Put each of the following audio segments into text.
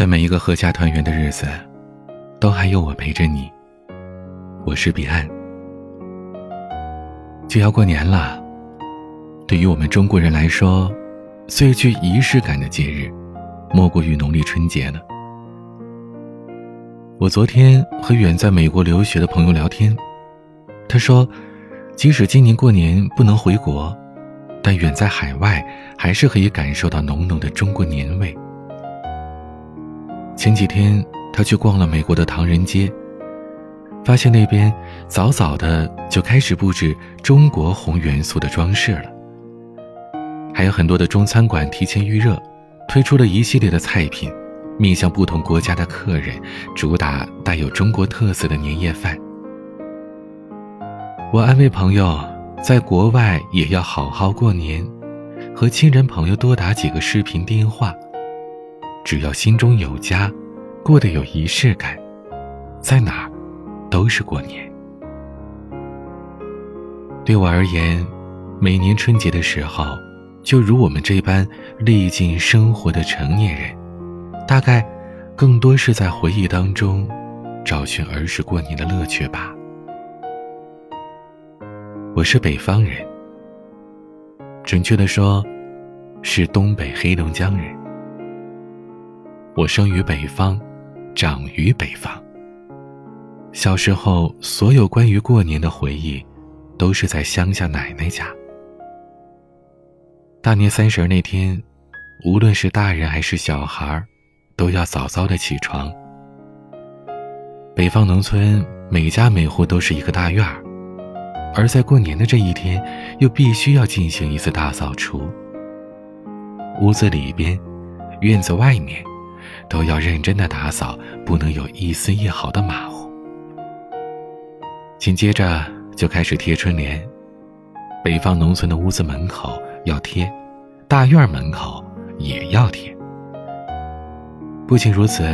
在每一个阖家团圆的日子，都还有我陪着你。我是彼岸。就要过年了，对于我们中国人来说，最具仪式感的节日，莫过于农历春节了。我昨天和远在美国留学的朋友聊天，他说，即使今年过年不能回国，但远在海外，还是可以感受到浓浓的中国年味。前几天，他去逛了美国的唐人街，发现那边早早的就开始布置中国红元素的装饰了，还有很多的中餐馆提前预热，推出了一系列的菜品，面向不同国家的客人，主打带有中国特色的年夜饭。我安慰朋友，在国外也要好好过年，和亲人朋友多打几个视频电话。只要心中有家，过得有仪式感，在哪儿都是过年。对我而言，每年春节的时候，就如我们这般历尽生活的成年人，大概更多是在回忆当中找寻儿时过年的乐趣吧。我是北方人，准确的说，是东北黑龙江人。我生于北方，长于北方。小时候，所有关于过年的回忆，都是在乡下奶奶家。大年三十那天，无论是大人还是小孩，都要早早的起床。北方农村每家每户都是一个大院儿，而在过年的这一天，又必须要进行一次大扫除。屋子里边，院子外面。都要认真的打扫，不能有一丝一毫的马虎。紧接着就开始贴春联，北方农村的屋子门口要贴，大院门口也要贴。不仅如此，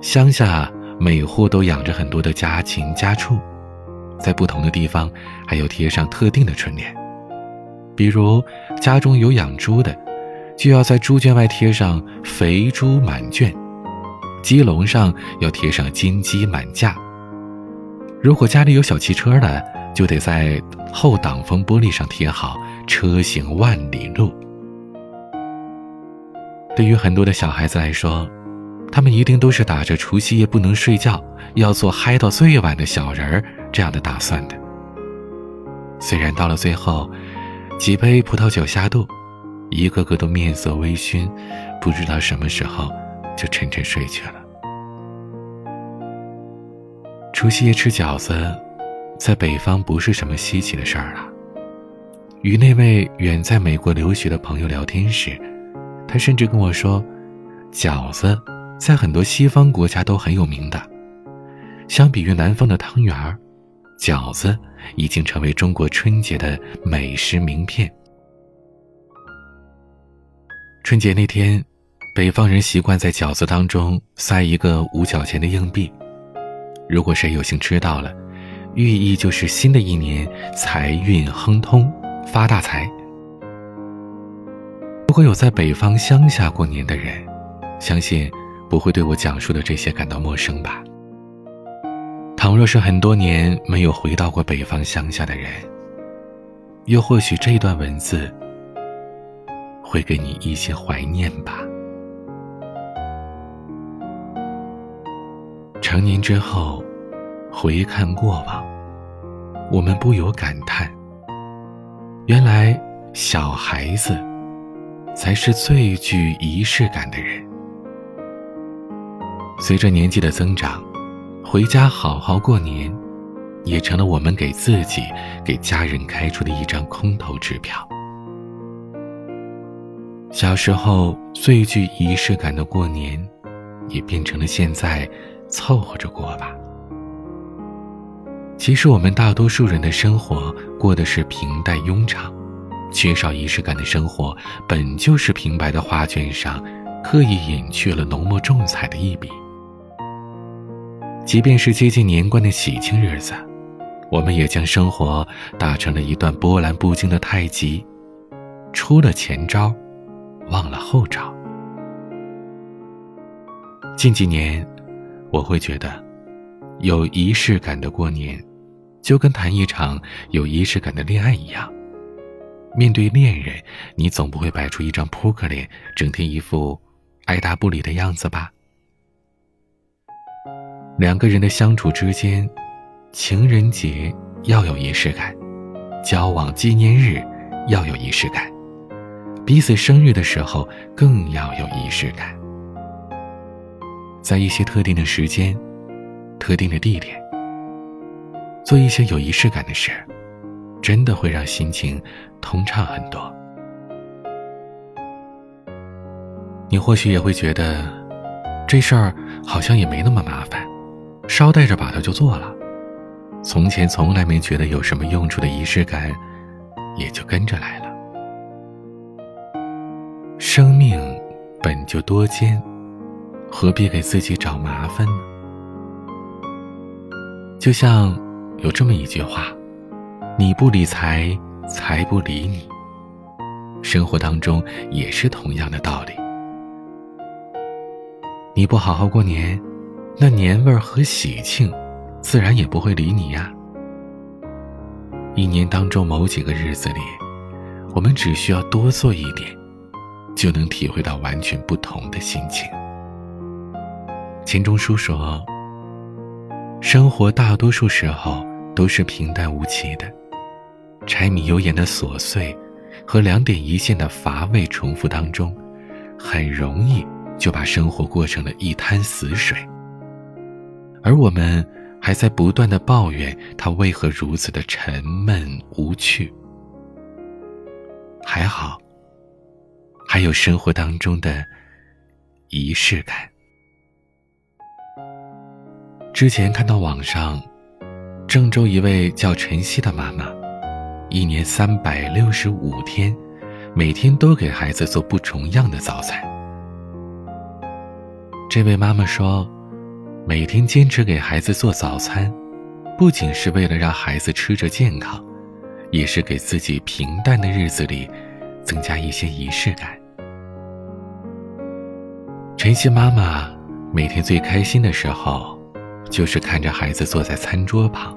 乡下每户都养着很多的家禽家畜，在不同的地方还要贴上特定的春联，比如家中有养猪的。就要在猪圈外贴上“肥猪满圈”，鸡笼上要贴上“金鸡满架”。如果家里有小汽车的，就得在后挡风玻璃上贴好“车行万里路”。对于很多的小孩子来说，他们一定都是打着除夕夜不能睡觉，要做嗨到最晚的小人儿这样的打算的。虽然到了最后，几杯葡萄酒下肚。一个个都面色微醺，不知道什么时候就沉沉睡去了。除夕夜吃饺子，在北方不是什么稀奇的事儿了。与那位远在美国留学的朋友聊天时，他甚至跟我说，饺子在很多西方国家都很有名的。相比于南方的汤圆儿，饺子已经成为中国春节的美食名片。春节那天，北方人习惯在饺子当中塞一个五角钱的硬币。如果谁有幸吃到了，寓意就是新的一年财运亨通，发大财。如果有在北方乡下过年的人，相信不会对我讲述的这些感到陌生吧？倘若是很多年没有回到过北方乡下的人，又或许这段文字。会给你一些怀念吧。成年之后，回看过往，我们不由感叹：原来小孩子才是最具仪式感的人。随着年纪的增长，回家好好过年，也成了我们给自己、给家人开出的一张空头支票。小时候最具仪式感的过年，也变成了现在凑合着过吧。其实我们大多数人的生活过的是平淡庸常，缺少仪式感的生活，本就是平白的画卷上刻意隐去了浓墨重彩的一笔。即便是接近年关的喜庆日子，我们也将生活打成了一段波澜不惊的太极，出了前招。忘了后招。近几年，我会觉得，有仪式感的过年，就跟谈一场有仪式感的恋爱一样。面对恋人，你总不会摆出一张扑克脸，整天一副爱答不理的样子吧？两个人的相处之间，情人节要有仪式感，交往纪念日要有仪式感，彼此生日的时候更要有仪式感。在一些特定的时间、特定的地点，做一些有仪式感的事，真的会让心情通畅很多。你或许也会觉得，这事儿好像也没那么麻烦。捎带着把它就做了，从前从来没觉得有什么用处的仪式感，也就跟着来了。生命本就多艰，何必给自己找麻烦呢？就像有这么一句话：“你不理财，财不理你。”生活当中也是同样的道理。你不好好过年。那年味儿和喜庆，自然也不会理你呀。一年当中某几个日子里，我们只需要多做一点，就能体会到完全不同的心情。钱钟书说：“生活大多数时候都是平淡无奇的，柴米油盐的琐碎和两点一线的乏味重复当中，很容易就把生活过成了一滩死水。”而我们还在不断的抱怨它为何如此的沉闷无趣。还好，还有生活当中的仪式感。之前看到网上，郑州一位叫晨曦的妈妈，一年三百六十五天，每天都给孩子做不重样的早餐。这位妈妈说。每天坚持给孩子做早餐，不仅是为了让孩子吃着健康，也是给自己平淡的日子里增加一些仪式感。晨曦妈妈每天最开心的时候，就是看着孩子坐在餐桌旁，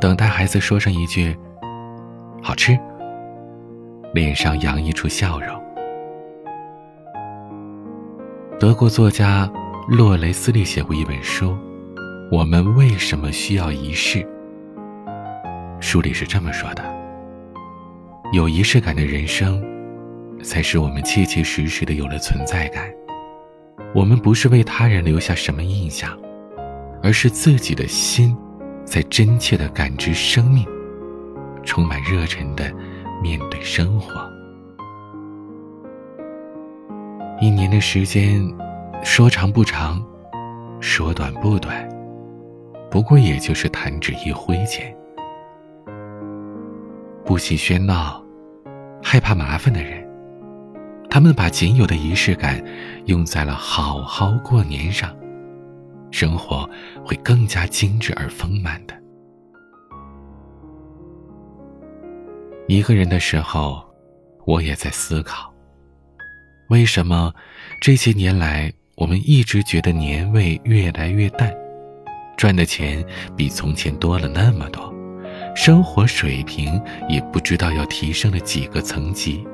等待孩子说上一句“好吃”，脸上洋溢出笑容。德国作家。洛雷斯利写过一本书，《我们为什么需要仪式》。书里是这么说的：有仪式感的人生，才使我们切切实实的有了存在感。我们不是为他人留下什么印象，而是自己的心，在真切的感知生命，充满热忱的面对生活。一年的时间。说长不长，说短不短，不过也就是弹指一挥间。不喜喧闹，害怕麻烦的人，他们把仅有的仪式感用在了好好过年上，生活会更加精致而丰满的。一个人的时候，我也在思考，为什么这些年来。我们一直觉得年味越来越淡，赚的钱比从前多了那么多，生活水平也不知道要提升了几个层级。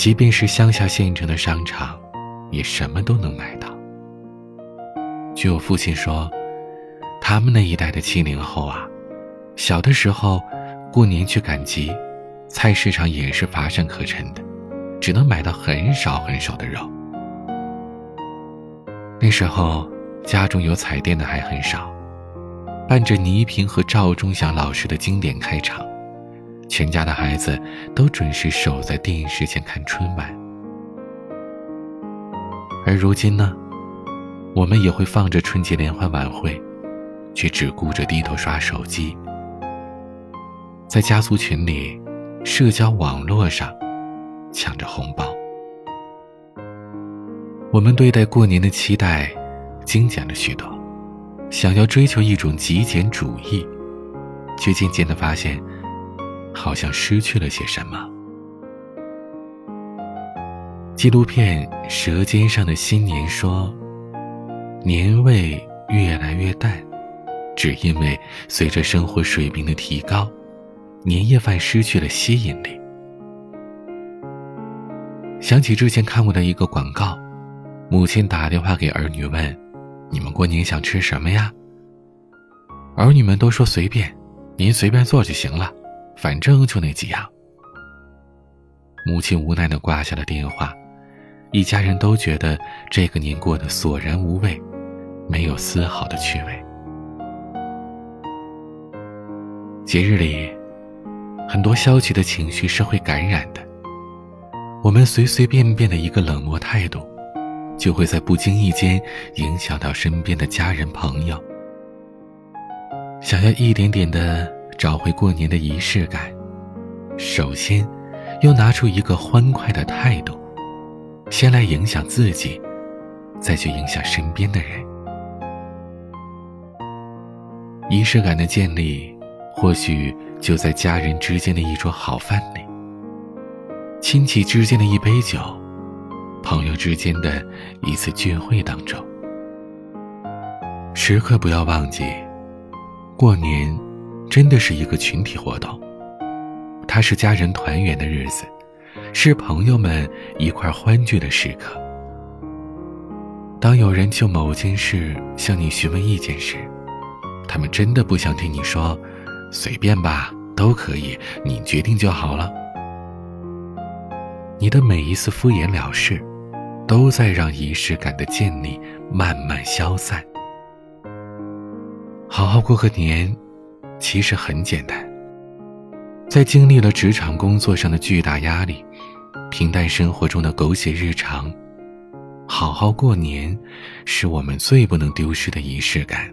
即便是乡下县城的商场，也什么都能买到。据我父亲说，他们那一代的七零后啊，小的时候过年去赶集，菜市场也是乏善可陈的，只能买到很少很少的肉。那时候，家中有彩电的还很少，伴着倪萍和赵忠祥老师的经典开场，全家的孩子都准时守在电视前看春晚。而如今呢，我们也会放着春节联欢晚会，却只顾着低头刷手机，在家族群里、社交网络上抢着红包。我们对待过年的期待，精简了许多，想要追求一种极简主义，却渐渐的发现，好像失去了些什么。纪录片《舌尖上的新年》说，年味越来越淡，只因为随着生活水平的提高，年夜饭失去了吸引力。想起之前看过的一个广告，母亲打电话给儿女问：“你们过年想吃什么呀？”儿女们都说随便，您随便做就行了，反正就那几样。母亲无奈的挂下了电话，一家人都觉得这个年过得索然无味，没有丝毫的趣味。节日里，很多消极的情绪是会感染的，我们随随便便的一个冷漠态度，就会在不经意间影响到身边的家人朋友。想要一点点的找回过年的仪式感，首先，要拿出一个欢快的态度，先来影响自己，再去影响身边的人。仪式感的建立，或许就在家人之间的一桌好饭里，亲戚之间的一杯酒，朋友之间的一次聚会当中。时刻不要忘记。过年，真的是一个群体活动。它是家人团圆的日子，是朋友们一块欢聚的时刻。当有人就某件事向你询问意见时，他们真的不想听你说“随便吧，都可以，你决定就好了”。你的每一次敷衍了事，都在让仪式感的建立慢慢消散。好好过个年，其实很简单。在经历了职场工作上的巨大压力，平淡生活中的狗血日常，好好过年，是我们最不能丢失的仪式感，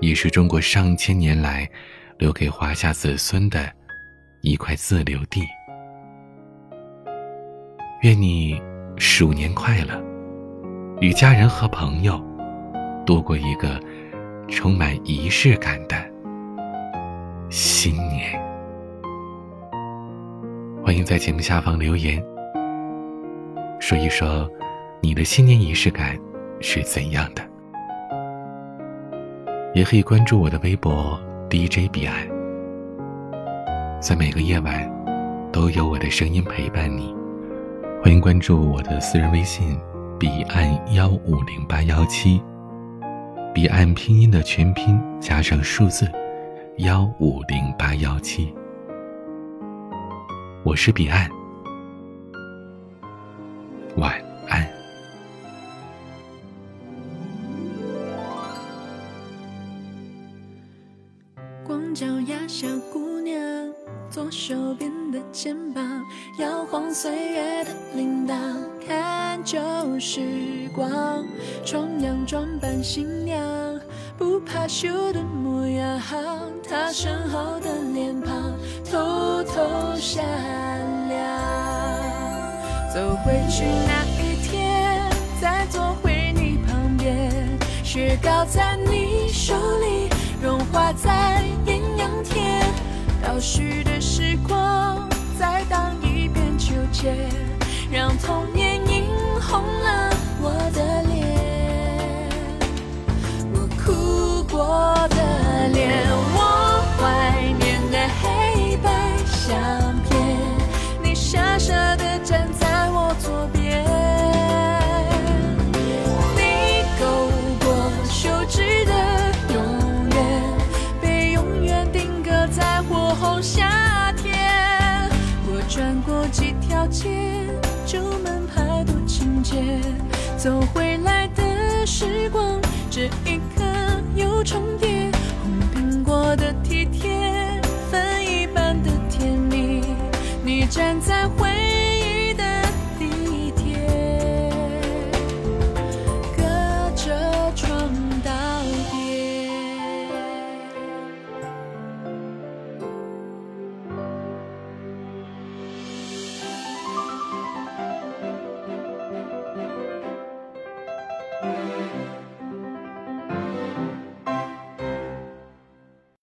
也是中国上千年来留给华夏子孙的一块自留地。愿你鼠年快乐，与家人和朋友度过一个。充满仪式感的新年，欢迎在节目下方留言，说一说你的新年仪式感是怎样的。也可以关注我的微博 DJ 彼岸，在每个夜晚都有我的声音陪伴你。欢迎关注我的私人微信彼岸幺五零八幺七。彼岸拼音的全拼加上数字幺五零八幺七，我是彼岸，晚安。光脚丫小姑娘，左手边的肩膀，摇晃岁月的铃铛，看旧时光，重阳装扮新娘。不怕羞的模样，他身后的脸庞偷偷闪亮。走回去那一天，再坐回你旁边，雪糕在你手里融化在艳阳天，倒叙的时光再荡一遍秋千，让童年映红了我的脸。我的脸，我怀念的黑白相片，你傻傻的站在我左边，你勾过手指的永远，被永远。定格在火红夏天。我转过几条街，旧门牌多情节，走回站在回。